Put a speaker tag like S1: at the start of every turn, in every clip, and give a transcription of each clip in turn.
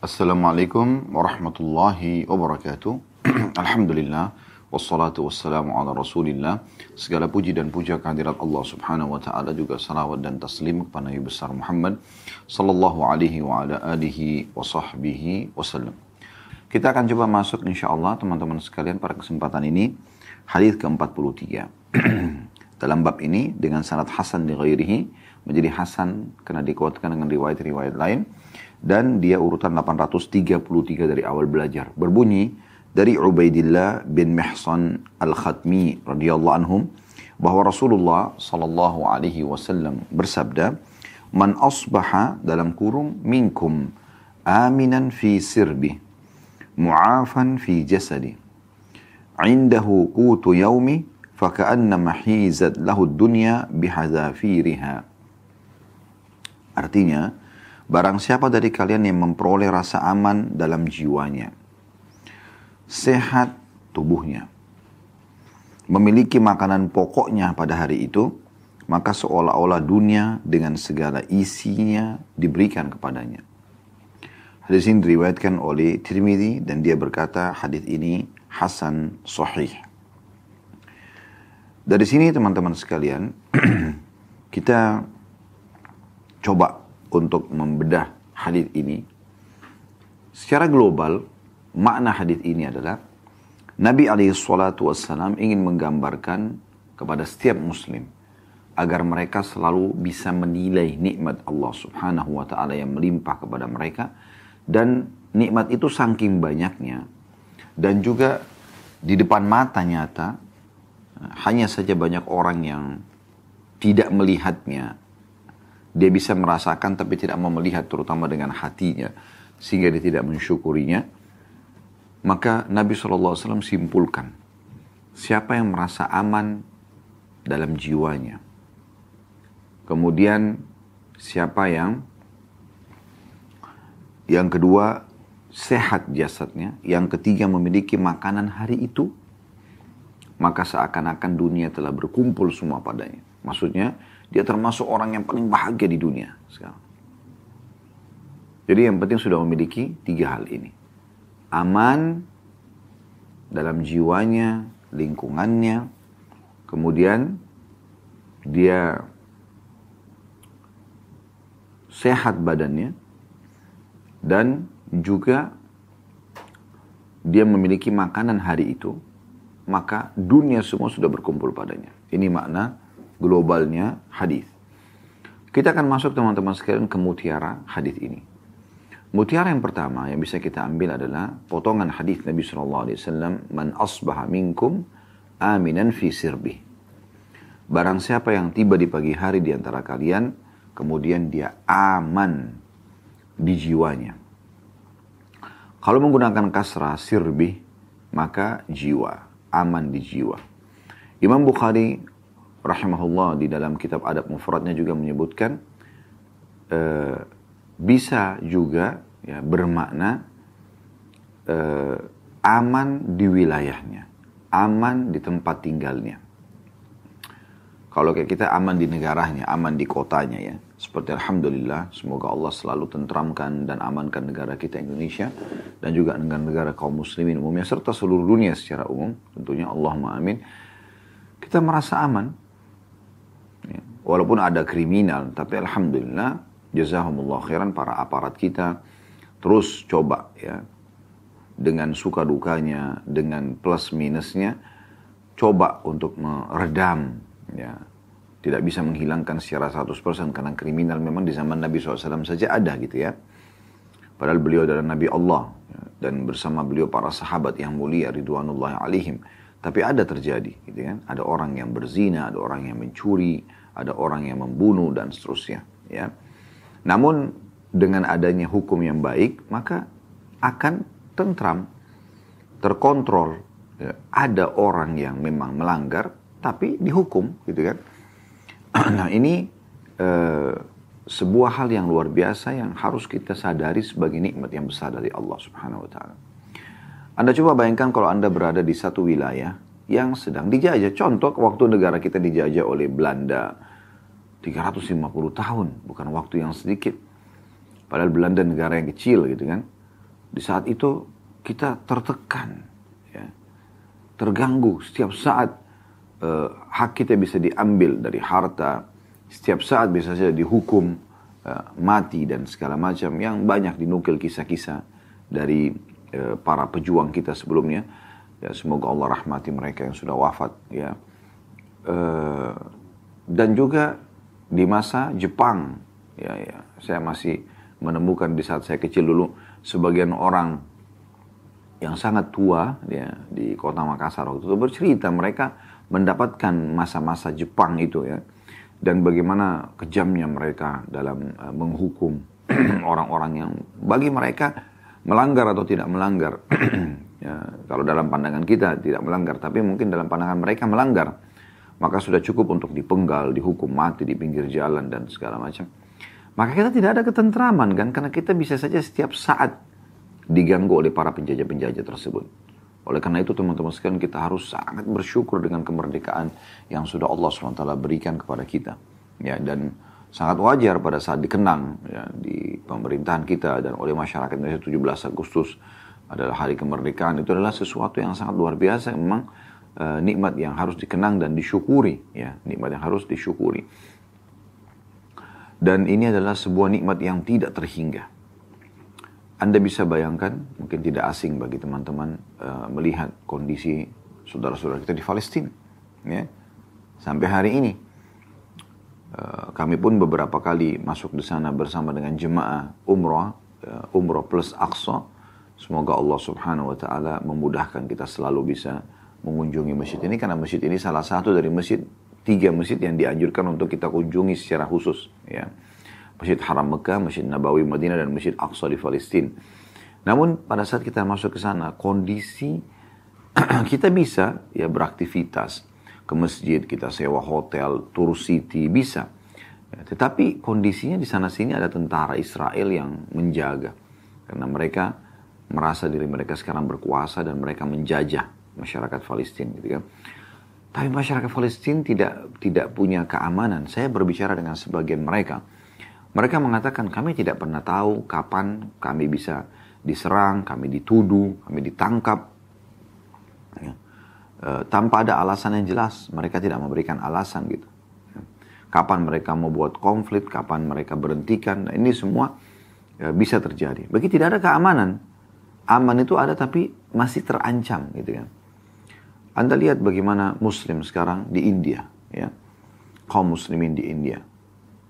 S1: Assalamualaikum warahmatullahi wabarakatuh. Alhamdulillah. Wassalatu wassalamu ala rasulillah. Segala puji dan puja kehadirat Allah subhanahu wa ta'ala juga salawat dan taslim kepada Nabi besar Muhammad sallallahu alaihi wa ala alihi wa sahbihi wasallam. Kita akan coba masuk insya Allah teman-teman sekalian pada kesempatan ini hadis ke-43. Dalam bab ini dengan sanad hasan di ghairihi menjadi hasan karena dikuatkan dengan riwayat-riwayat lain dan dia urutan 833 dari awal belajar. Berbunyi dari Ubaidillah bin Mihsan Al-Khatmi radhiyallahu anhum bahwa Rasulullah sallallahu alaihi wasallam bersabda, "Man asbaha dalam kurung minkum aminan fi sirbi, mu'afan fi jasadi, indahu qutu yaumi, faka'annama hizat lahu dunya bihadzafiriha." Artinya, barang siapa dari kalian yang memperoleh rasa aman dalam jiwanya, sehat tubuhnya. Memiliki makanan pokoknya pada hari itu, maka seolah-olah dunia dengan segala isinya diberikan kepadanya. Hadis ini diriwayatkan oleh Tirmidzi dan dia berkata hadis ini hasan sahih. Dari sini teman-teman sekalian, kita coba untuk membedah hadis ini. Secara global, makna hadis ini adalah Nabi SAW ingin menggambarkan kepada setiap muslim agar mereka selalu bisa menilai nikmat Allah Subhanahu wa taala yang melimpah kepada mereka. Dan nikmat itu saking banyaknya. Dan juga di depan mata nyata hanya saja banyak orang yang tidak melihatnya dia bisa merasakan tapi tidak mau melihat terutama dengan hatinya sehingga dia tidak mensyukurinya maka Nabi SAW simpulkan, siapa yang merasa aman dalam jiwanya. Kemudian siapa yang yang kedua sehat jasadnya, yang ketiga memiliki makanan hari itu, maka seakan-akan dunia telah berkumpul semua padanya. Maksudnya dia termasuk orang yang paling bahagia di dunia sekarang. Jadi yang penting sudah memiliki tiga hal ini aman dalam jiwanya, lingkungannya, kemudian dia sehat badannya, dan juga dia memiliki makanan hari itu, maka dunia semua sudah berkumpul padanya. Ini makna globalnya hadis. Kita akan masuk teman-teman sekalian ke mutiara hadis ini. Mutiara yang pertama yang bisa kita ambil adalah potongan hadis Nabi Shallallahu Alaihi Wasallam, "Man asbaha minkum aminan fi sirbi." Barang siapa yang tiba di pagi hari di antara kalian, kemudian dia aman di jiwanya. Kalau menggunakan kasrah sirbi, maka jiwa, aman di jiwa. Imam Bukhari rahimahullah di dalam kitab adab mufradnya juga menyebutkan, uh, bisa juga ya, bermakna eh, aman di wilayahnya, aman di tempat tinggalnya. Kalau kayak kita aman di negaranya, aman di kotanya ya. Seperti Alhamdulillah, semoga Allah selalu tentramkan dan amankan negara kita Indonesia dan juga negara-negara kaum muslimin umumnya serta seluruh dunia secara umum. Tentunya Allahumma amin. Kita merasa aman. Walaupun ada kriminal, tapi Alhamdulillah Jazahumullah khairan para aparat kita terus coba ya dengan suka dukanya, dengan plus minusnya coba untuk meredam ya tidak bisa menghilangkan secara 100% karena kriminal memang di zaman Nabi SAW saja ada gitu ya. Padahal beliau adalah Nabi Allah ya, dan bersama beliau para sahabat yang mulia ridwanullah alaihim. Tapi ada terjadi gitu kan. Ada orang yang berzina, ada orang yang mencuri, ada orang yang membunuh dan seterusnya ya. Namun dengan adanya hukum yang baik, maka akan tentram, terkontrol. Ya, ada orang yang memang melanggar, tapi dihukum, gitu kan? Nah ini eh, sebuah hal yang luar biasa yang harus kita sadari sebagai nikmat yang besar dari Allah Subhanahu Wa Taala. Anda coba bayangkan kalau Anda berada di satu wilayah yang sedang dijajah. Contoh waktu negara kita dijajah oleh Belanda, 350 tahun, bukan waktu yang sedikit. Padahal Belanda negara yang kecil gitu kan. Di saat itu kita tertekan, ya, terganggu setiap saat uh, hak kita bisa diambil dari harta, setiap saat bisa saja dihukum uh, mati dan segala macam yang banyak dinukil kisah-kisah dari uh, para pejuang kita sebelumnya. Ya, semoga Allah rahmati mereka yang sudah wafat. Ya. Uh, dan juga di masa Jepang, ya, ya, saya masih menemukan di saat saya kecil dulu sebagian orang yang sangat tua ya, di kota Makassar waktu itu bercerita mereka mendapatkan masa-masa Jepang itu ya dan bagaimana kejamnya mereka dalam uh, menghukum orang-orang yang bagi mereka melanggar atau tidak melanggar. Ya, kalau dalam pandangan kita tidak melanggar tapi mungkin dalam pandangan mereka melanggar maka sudah cukup untuk dipenggal dihukum mati di pinggir jalan dan segala macam maka kita tidak ada ketentraman kan karena kita bisa saja setiap saat diganggu oleh para penjajah-penjajah tersebut. Oleh karena itu teman-teman sekalian kita harus sangat bersyukur dengan kemerdekaan yang sudah Allah SWT berikan kepada kita. Ya, dan sangat wajar pada saat dikenang ya, di pemerintahan kita dan oleh masyarakat Indonesia 17 Agustus adalah hari kemerdekaan itu adalah sesuatu yang sangat luar biasa memang e, nikmat yang harus dikenang dan disyukuri ya nikmat yang harus disyukuri dan ini adalah sebuah nikmat yang tidak terhingga anda bisa bayangkan, mungkin tidak asing bagi teman-teman uh, melihat kondisi saudara-saudara kita di Palestina. Ya. Sampai hari ini, uh, kami pun beberapa kali masuk di sana bersama dengan jemaah umrah, uh, umrah plus Aqsa. Semoga Allah subhanahu wa ta'ala memudahkan kita selalu bisa mengunjungi masjid ini. Karena masjid ini salah satu dari masjid, tiga masjid yang dianjurkan untuk kita kunjungi secara khusus. Ya. Masjid Haram Mekah, Masjid Nabawi Madinah, dan Masjid Aqsa di Palestina. Namun pada saat kita masuk ke sana, kondisi kita bisa ya beraktivitas ke masjid, kita sewa hotel, tour city, bisa. Ya, tetapi kondisinya di sana sini ada tentara Israel yang menjaga. Karena mereka merasa diri mereka sekarang berkuasa dan mereka menjajah masyarakat Palestina gitu kan. Tapi masyarakat Palestina tidak tidak punya keamanan. Saya berbicara dengan sebagian mereka mereka mengatakan kami tidak pernah tahu kapan kami bisa diserang, kami dituduh, kami ditangkap. Ya. E, tanpa ada alasan yang jelas, mereka tidak memberikan alasan gitu. Ya. Kapan mereka mau buat konflik, kapan mereka berhentikan, nah, ini semua ya, bisa terjadi. Bagi tidak ada keamanan, aman itu ada tapi masih terancam gitu kan. Anda lihat bagaimana Muslim sekarang di India, ya. Kaum Muslimin di India.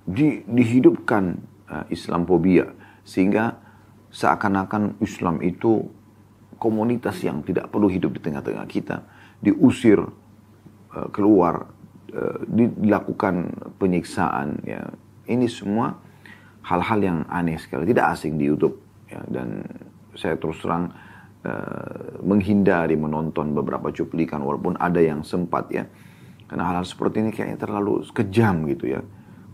S1: Di, dihidupkan uh, Islamophobia sehingga seakan-akan Islam itu komunitas yang tidak perlu hidup di tengah-tengah kita. Diusir uh, keluar uh, dilakukan penyiksaan ya. Ini semua hal-hal yang aneh sekali. Tidak asing di YouTube ya. Dan saya terus terang uh, menghindari menonton beberapa cuplikan walaupun ada yang sempat ya karena hal-hal seperti ini kayaknya terlalu kejam gitu ya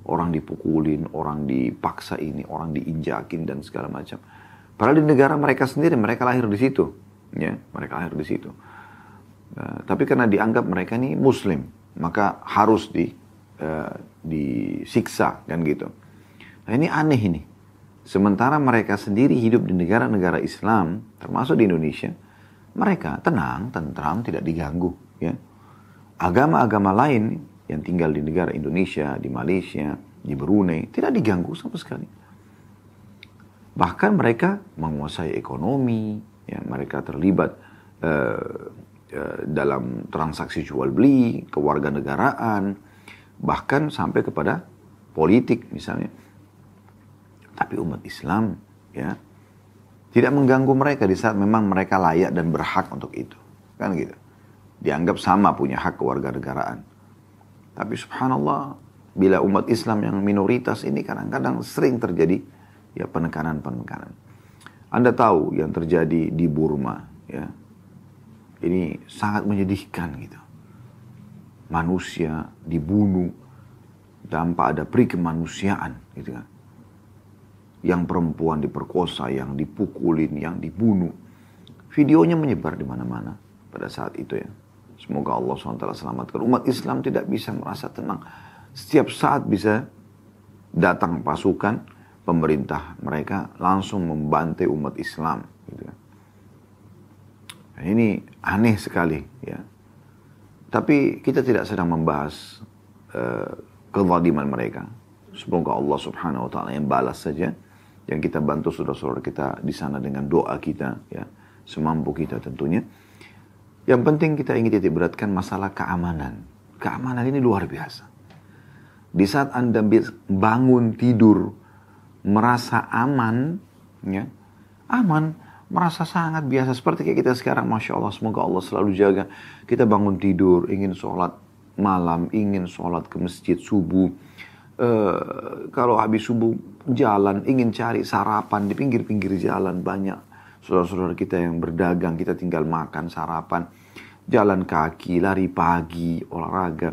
S1: Orang dipukulin, orang dipaksa ini, orang diinjakin dan segala macam. Padahal di negara mereka sendiri, mereka lahir di situ. Ya, mereka lahir di situ. Uh, tapi karena dianggap mereka ini muslim, maka harus di uh, disiksa kan gitu. Nah ini aneh ini. Sementara mereka sendiri hidup di negara-negara Islam, termasuk di Indonesia, mereka tenang, tentram, tidak diganggu. Ya. Agama-agama lain yang tinggal di negara Indonesia, di Malaysia, di Brunei, tidak diganggu sama sekali. Bahkan mereka menguasai ekonomi, ya, mereka terlibat uh, uh, dalam transaksi jual beli, kewarganegaraan, bahkan sampai kepada politik misalnya. Tapi umat Islam ya tidak mengganggu mereka di saat memang mereka layak dan berhak untuk itu. Kan gitu. Dianggap sama punya hak kewarganegaraan. Tapi subhanallah, bila umat Islam yang minoritas ini kadang-kadang sering terjadi ya penekanan-penekanan. Anda tahu yang terjadi di Burma, ya. Ini sangat menyedihkan gitu. Manusia dibunuh tanpa ada peri kemanusiaan gitu kan. Yang perempuan diperkosa, yang dipukulin, yang dibunuh. Videonya menyebar di mana-mana pada saat itu ya. Semoga Allah SWT selamatkan. Umat Islam tidak bisa merasa tenang. Setiap saat bisa datang pasukan pemerintah mereka langsung membantai umat Islam. Gitu. Ini aneh sekali ya. Tapi kita tidak sedang membahas uh, kezaliman mereka. Semoga Allah Subhanahu wa taala yang balas saja yang kita bantu saudara-saudara kita di sana dengan doa kita ya, semampu kita tentunya. Yang penting kita ingin titik beratkan masalah keamanan. Keamanan ini luar biasa. Di saat Anda bangun tidur merasa aman, ya, aman, merasa sangat biasa seperti kayak kita sekarang, masya Allah, semoga Allah selalu jaga. Kita bangun tidur, ingin sholat malam, ingin sholat ke masjid subuh, uh, kalau habis subuh jalan ingin cari sarapan di pinggir-pinggir jalan banyak saudara-saudara kita yang berdagang kita tinggal makan sarapan. Jalan kaki lari pagi olahraga.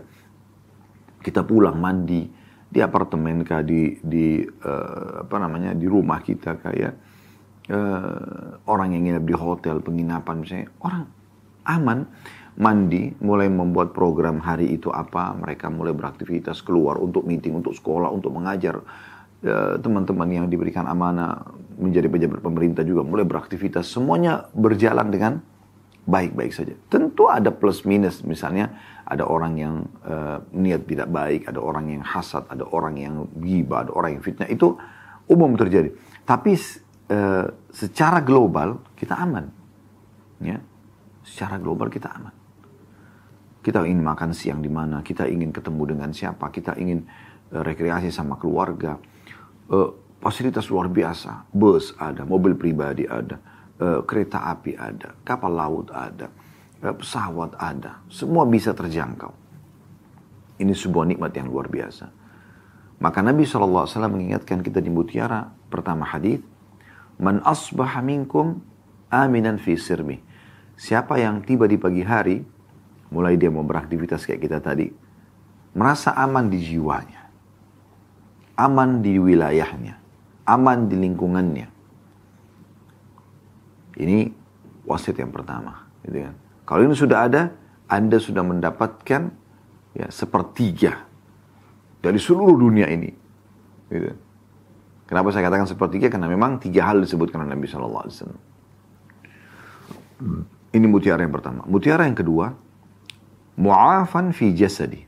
S1: Kita pulang mandi di apartemen kah di di uh, apa namanya di rumah kita kayak uh, eh, orang yang nginep di hotel penginapan misalnya orang aman mandi, mulai membuat program hari itu apa, mereka mulai beraktivitas keluar untuk meeting, untuk sekolah, untuk mengajar ya, teman-teman yang diberikan amanah menjadi pejabat pemerintah juga mulai beraktivitas, semuanya berjalan dengan baik-baik saja. Tentu ada plus minus, misalnya ada orang yang uh, niat tidak baik, ada orang yang hasad, ada orang yang gibah, ada orang yang fitnah, itu umum terjadi. Tapi uh, secara global kita aman, ya. Secara global kita aman. Kita ingin makan siang di mana, kita ingin ketemu dengan siapa, kita ingin uh, rekreasi sama keluarga. Uh, fasilitas luar biasa, bus ada, mobil pribadi ada, uh, kereta api ada, kapal laut ada, uh, pesawat ada, semua bisa terjangkau. Ini sebuah nikmat yang luar biasa. Maka Nabi SAW mengingatkan kita di mutiara pertama hadis, Man asbaha minkum aminan fi sirmi. Siapa yang tiba di pagi hari mulai dia mau beraktivitas kayak kita tadi, merasa aman di jiwanya, aman di wilayahnya, aman di lingkungannya. Ini wasit yang pertama, gitu kan. Kalau ini sudah ada, Anda sudah mendapatkan ya sepertiga dari seluruh dunia ini. Gitu. Kenapa saya katakan sepertiga? Karena memang tiga hal disebutkan oleh Nabi Shallallahu. Ini mutiara yang pertama. Mutiara yang kedua, mu'afan fi jasadi.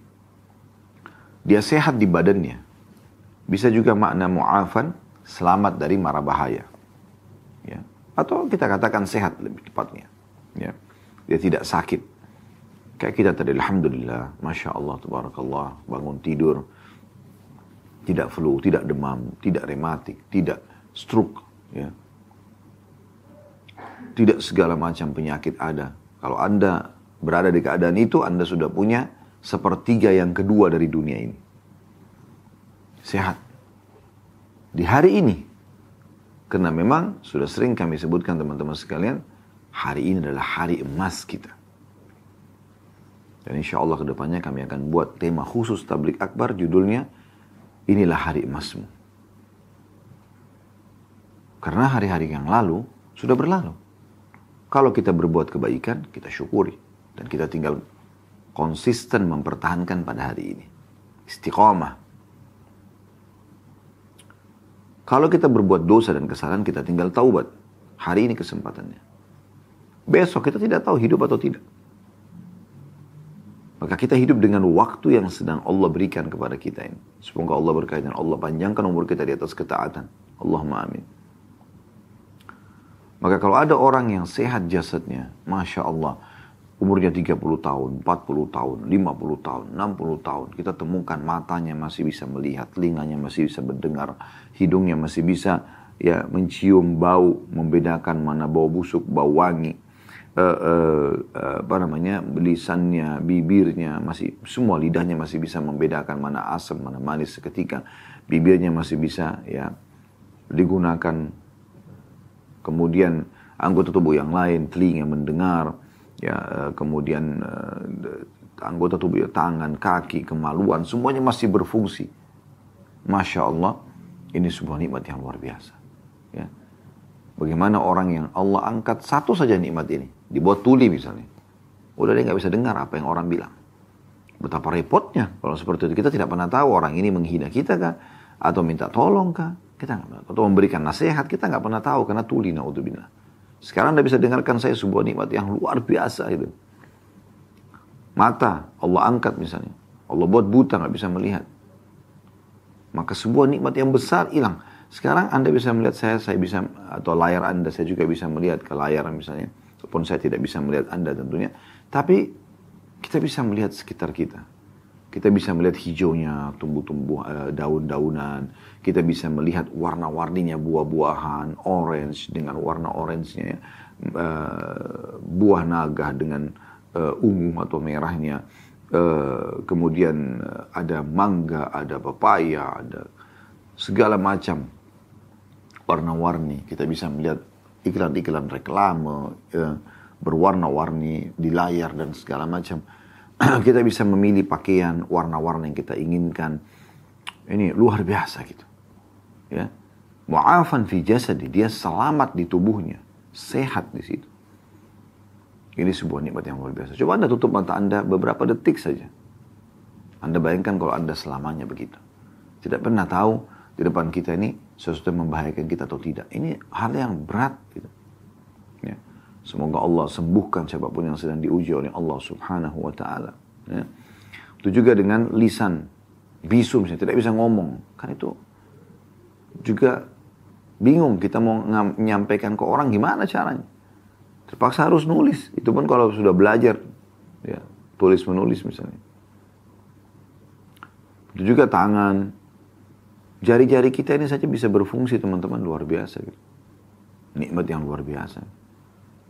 S1: Dia sehat di badannya. Bisa juga makna mu'afan, selamat dari mara bahaya. Ya. Atau kita katakan sehat lebih tepatnya. Ya. Dia tidak sakit. Kayak kita tadi, Alhamdulillah, Masya Allah, Tabarakallah, bangun tidur. Tidak flu, tidak demam, tidak rematik, tidak stroke. Ya. Tidak segala macam penyakit ada. Kalau Anda berada di keadaan itu, Anda sudah punya sepertiga yang kedua dari dunia ini. Sehat. Di hari ini, karena memang sudah sering kami sebutkan teman-teman sekalian, hari ini adalah hari emas kita. Dan insya Allah ke depannya kami akan buat tema khusus tablik akbar judulnya inilah hari emasmu. Karena hari-hari yang lalu sudah berlalu. Kalau kita berbuat kebaikan, kita syukuri. Dan kita tinggal konsisten mempertahankan pada hari ini. Istiqomah. Kalau kita berbuat dosa dan kesalahan, kita tinggal taubat. Hari ini kesempatannya. Besok kita tidak tahu hidup atau tidak. Maka kita hidup dengan waktu yang sedang Allah berikan kepada kita ini. Semoga Allah berkaitan Allah panjangkan umur kita di atas ketaatan. Allahumma amin. Maka kalau ada orang yang sehat jasadnya, Masya Allah, umurnya 30 tahun, 40 tahun, 50 tahun, 60 tahun. Kita temukan matanya masih bisa melihat, telinganya masih bisa mendengar, hidungnya masih bisa ya mencium bau, membedakan mana bau busuk, bau wangi. Uh, uh, uh, apa namanya lisannya, bibirnya masih semua lidahnya masih bisa membedakan mana asam, mana manis seketika. Bibirnya masih bisa ya digunakan. Kemudian anggota tubuh yang lain, telinga mendengar, ya eh, kemudian uh, anggota tubuh ya, tangan, kaki, kemaluan, semuanya masih berfungsi. Masya Allah, ini sebuah nikmat yang luar biasa. Ya. Bagaimana orang yang Allah angkat satu saja nikmat ini, dibuat tuli misalnya. Udah dia nggak bisa dengar apa yang orang bilang. Betapa repotnya kalau seperti itu. Kita tidak pernah tahu orang ini menghina kita kah? Atau minta tolong kah? Kita nggak Atau memberikan nasihat, kita nggak pernah tahu karena tuli, naudzubillah. Sekarang Anda bisa dengarkan saya sebuah nikmat yang luar biasa itu. Mata Allah angkat misalnya. Allah buat buta nggak bisa melihat. Maka sebuah nikmat yang besar hilang. Sekarang Anda bisa melihat saya, saya bisa atau layar Anda saya juga bisa melihat ke layar misalnya. Walaupun saya tidak bisa melihat Anda tentunya. Tapi kita bisa melihat sekitar kita. Kita bisa melihat hijaunya tumbuh-tumbuh uh, daun-daunan. Kita bisa melihat warna-warninya buah-buahan, orange dengan warna orange-nya. Uh, buah naga dengan uh, ungu atau merahnya. Kemudian ada mangga, ada pepaya, ada segala macam warna-warni. Kita bisa melihat iklan-iklan reklame berwarna-warni di layar dan segala macam kita bisa memilih pakaian warna-warna yang kita inginkan. Ini luar biasa gitu. Ya. Mu'afan fi jasadi, dia selamat di tubuhnya, sehat di situ. Ini sebuah nikmat yang luar biasa. Coba Anda tutup mata Anda beberapa detik saja. Anda bayangkan kalau Anda selamanya begitu. Tidak pernah tahu di depan kita ini sesuatu yang membahayakan kita atau tidak. Ini hal yang berat gitu. Semoga Allah sembuhkan siapa pun yang sedang diuji oleh Allah subhanahu wa ta'ala. Ya. Itu juga dengan lisan. Bisu misalnya, tidak bisa ngomong. Kan itu juga bingung kita mau menyampaikan ke orang gimana caranya. Terpaksa harus nulis. Itu pun kalau sudah belajar. ya Tulis menulis misalnya. Itu juga tangan. Jari-jari kita ini saja bisa berfungsi teman-teman luar biasa. Gitu. Nikmat yang luar biasa.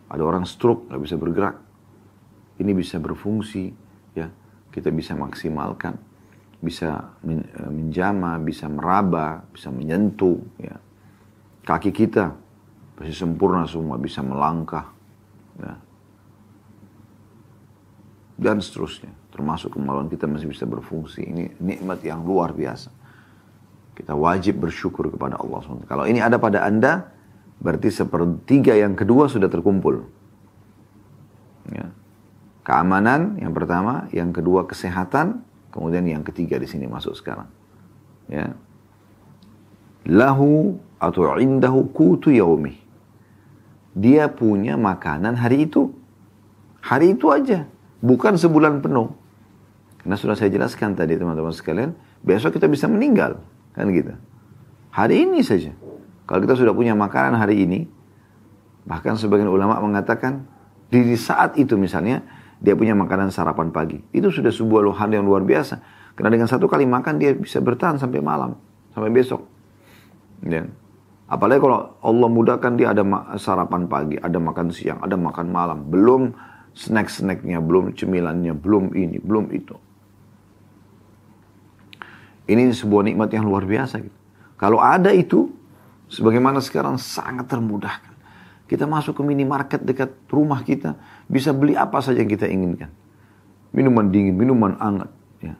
S1: Ada orang stroke, nggak bisa bergerak. Ini bisa berfungsi, ya. Kita bisa maksimalkan, bisa e, menjama, bisa meraba, bisa menyentuh, ya. Kaki kita masih sempurna semua, bisa melangkah, ya. Dan seterusnya. Termasuk kemaluan kita masih bisa berfungsi. Ini nikmat yang luar biasa. Kita wajib bersyukur kepada Allah SWT. Kalau ini ada pada Anda, Berarti sepertiga yang kedua sudah terkumpul. Ya. Keamanan yang pertama, yang kedua kesehatan, kemudian yang ketiga di sini masuk sekarang. Ya. Lahu atau indahu kutu yaumi. Dia punya makanan hari itu. Hari itu aja, bukan sebulan penuh. Karena sudah saya jelaskan tadi teman-teman sekalian, besok kita bisa meninggal, kan gitu. Hari ini saja. Kalau kita sudah punya makanan hari ini, bahkan sebagian ulama mengatakan di saat itu misalnya dia punya makanan sarapan pagi, itu sudah sebuah hal yang luar biasa. Karena dengan satu kali makan dia bisa bertahan sampai malam, sampai besok. Ya. Apalagi kalau Allah mudahkan dia ada sarapan pagi, ada makan siang, ada makan malam, belum snack-snacknya, belum cemilannya, belum ini, belum itu. Ini sebuah nikmat yang luar biasa. Gitu. Kalau ada itu, Sebagaimana sekarang sangat termudahkan. Kita masuk ke minimarket dekat rumah kita, bisa beli apa saja yang kita inginkan. Minuman dingin, minuman hangat. Ya.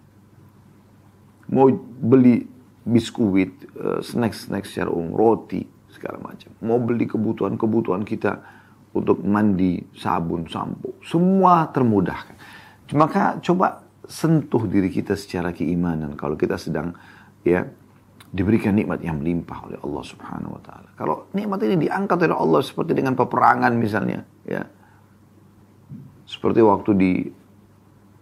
S1: Mau beli biskuit, eh, snack-snack secara umum, roti, segala macam. Mau beli kebutuhan-kebutuhan kita untuk mandi, sabun, sampo. Semua termudahkan. Maka coba sentuh diri kita secara keimanan kalau kita sedang ya diberikan nikmat yang melimpah oleh Allah Subhanahu wa taala. Kalau nikmat ini diangkat oleh Allah seperti dengan peperangan misalnya, ya. Seperti waktu di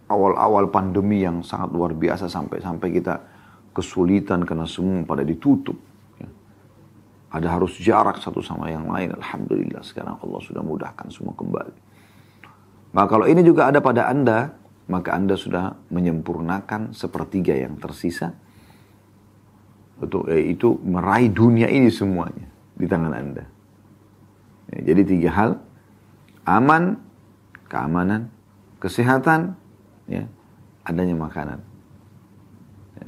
S1: awal-awal pandemi yang sangat luar biasa sampai-sampai kita kesulitan karena semua pada ditutup. Ya. Ada harus jarak satu sama yang lain. Alhamdulillah sekarang Allah sudah mudahkan semua kembali. Maka kalau ini juga ada pada Anda, maka Anda sudah menyempurnakan sepertiga yang tersisa untuk eh, itu meraih dunia ini semuanya di tangan Anda. Ya, jadi tiga hal, aman, keamanan, kesehatan, ya, adanya makanan. Ya.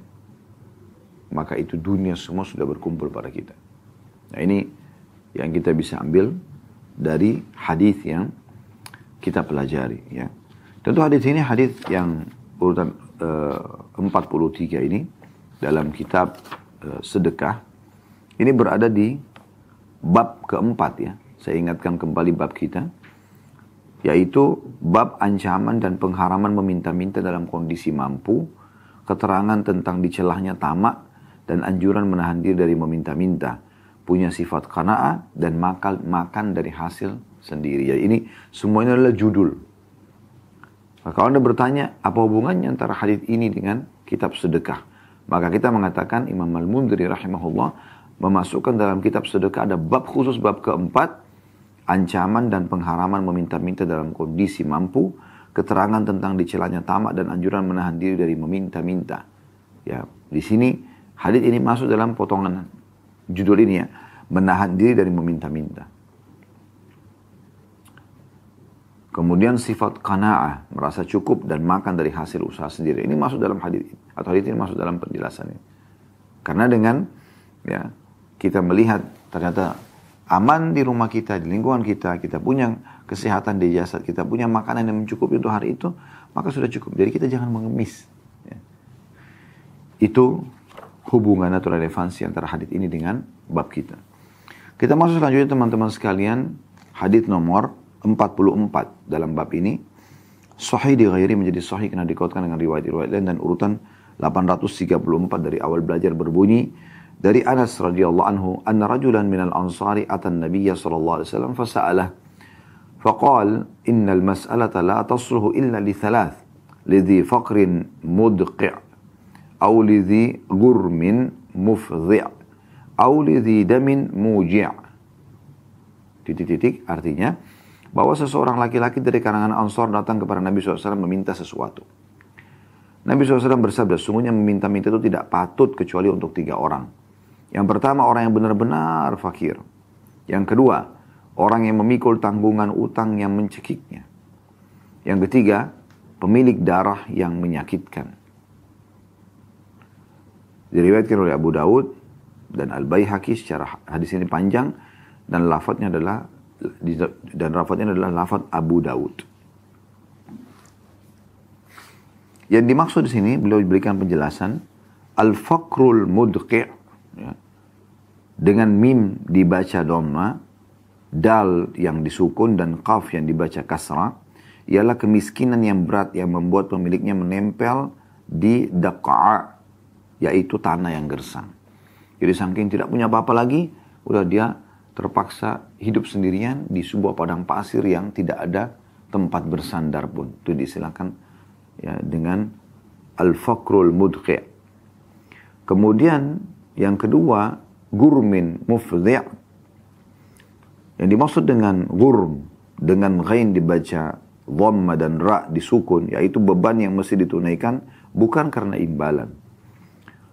S1: Maka itu dunia semua sudah berkumpul pada kita. Nah ini yang kita bisa ambil dari hadis yang kita pelajari. Ya. Tentu hadis ini hadis yang urutan eh, uh, 43 ini dalam kitab sedekah ini berada di bab keempat ya. Saya ingatkan kembali bab kita yaitu bab ancaman dan pengharaman meminta-minta dalam kondisi mampu, keterangan tentang dicelahnya tamak dan anjuran menahan diri dari meminta-minta, punya sifat kana'ah, dan makan, makan dari hasil sendiri. Jadi ini semuanya adalah judul. Nah, kalau Anda bertanya, apa hubungannya antara hadis ini dengan kitab sedekah? Maka kita mengatakan Imam Al-Mundiri rahimahullah memasukkan dalam kitab sedekah ada bab khusus bab keempat ancaman dan pengharaman meminta-minta dalam kondisi mampu, keterangan tentang dicelanya tamak dan anjuran menahan diri dari meminta-minta. Ya, di sini hadis ini masuk dalam potongan judul ini ya, menahan diri dari meminta-minta. Kemudian sifat kana'ah, merasa cukup dan makan dari hasil usaha sendiri. Ini masuk dalam hadis atau hadis ini masuk dalam penjelasan ini. Karena dengan ya kita melihat ternyata aman di rumah kita, di lingkungan kita, kita punya kesehatan di jasad, kita punya makanan yang mencukupi untuk hari itu, maka sudah cukup. Jadi kita jangan mengemis. Ya. Itu hubungan atau relevansi antara hadis ini dengan bab kita. Kita masuk selanjutnya teman-teman sekalian, hadis nomor 44 dalam bab ini. Sahih di ghairi menjadi sahih karena dikaitkan dengan riwayat-riwayat lain dan urutan 834 dari awal belajar berbunyi dari Anas radhiyallahu anhu anna rajulan minal ansari atan nabiyya sallallahu alaihi wasallam fasa'alah فقال إن المسألة لا تصلح إلا لثلاث لذي فقر مدقع أو لذي غرم مفضع أو لذي دم موجع titik-titik artinya bahwa seseorang laki-laki dari kalangan Ansor datang kepada Nabi SAW meminta sesuatu. Nabi SAW bersabda, sungguhnya meminta-minta itu tidak patut kecuali untuk tiga orang. Yang pertama orang yang benar-benar fakir. Yang kedua, orang yang memikul tanggungan utang yang mencekiknya. Yang ketiga, pemilik darah yang menyakitkan. Diriwayatkan oleh Abu Daud dan Al-Baihaqi secara hadis ini panjang dan lafadznya adalah dan lafadznya adalah lafadz Abu Daud. Yang dimaksud di sini beliau berikan penjelasan al-faqrul mudqi' ya, dengan mim dibaca dhamma, dal yang disukun dan qaf yang dibaca kasrah ialah kemiskinan yang berat yang membuat pemiliknya menempel di daqa' yaitu tanah yang gersang. Jadi saking tidak punya apa-apa lagi, udah dia terpaksa hidup sendirian di sebuah padang pasir yang tidak ada tempat bersandar pun. Itu disilakan ya dengan al-faqrul mudqi'. Kemudian yang kedua, gurmin mufdhi' yang dimaksud dengan gurm dengan ghain dibaca dhamma dan ra disukun yaitu beban yang mesti ditunaikan bukan karena imbalan.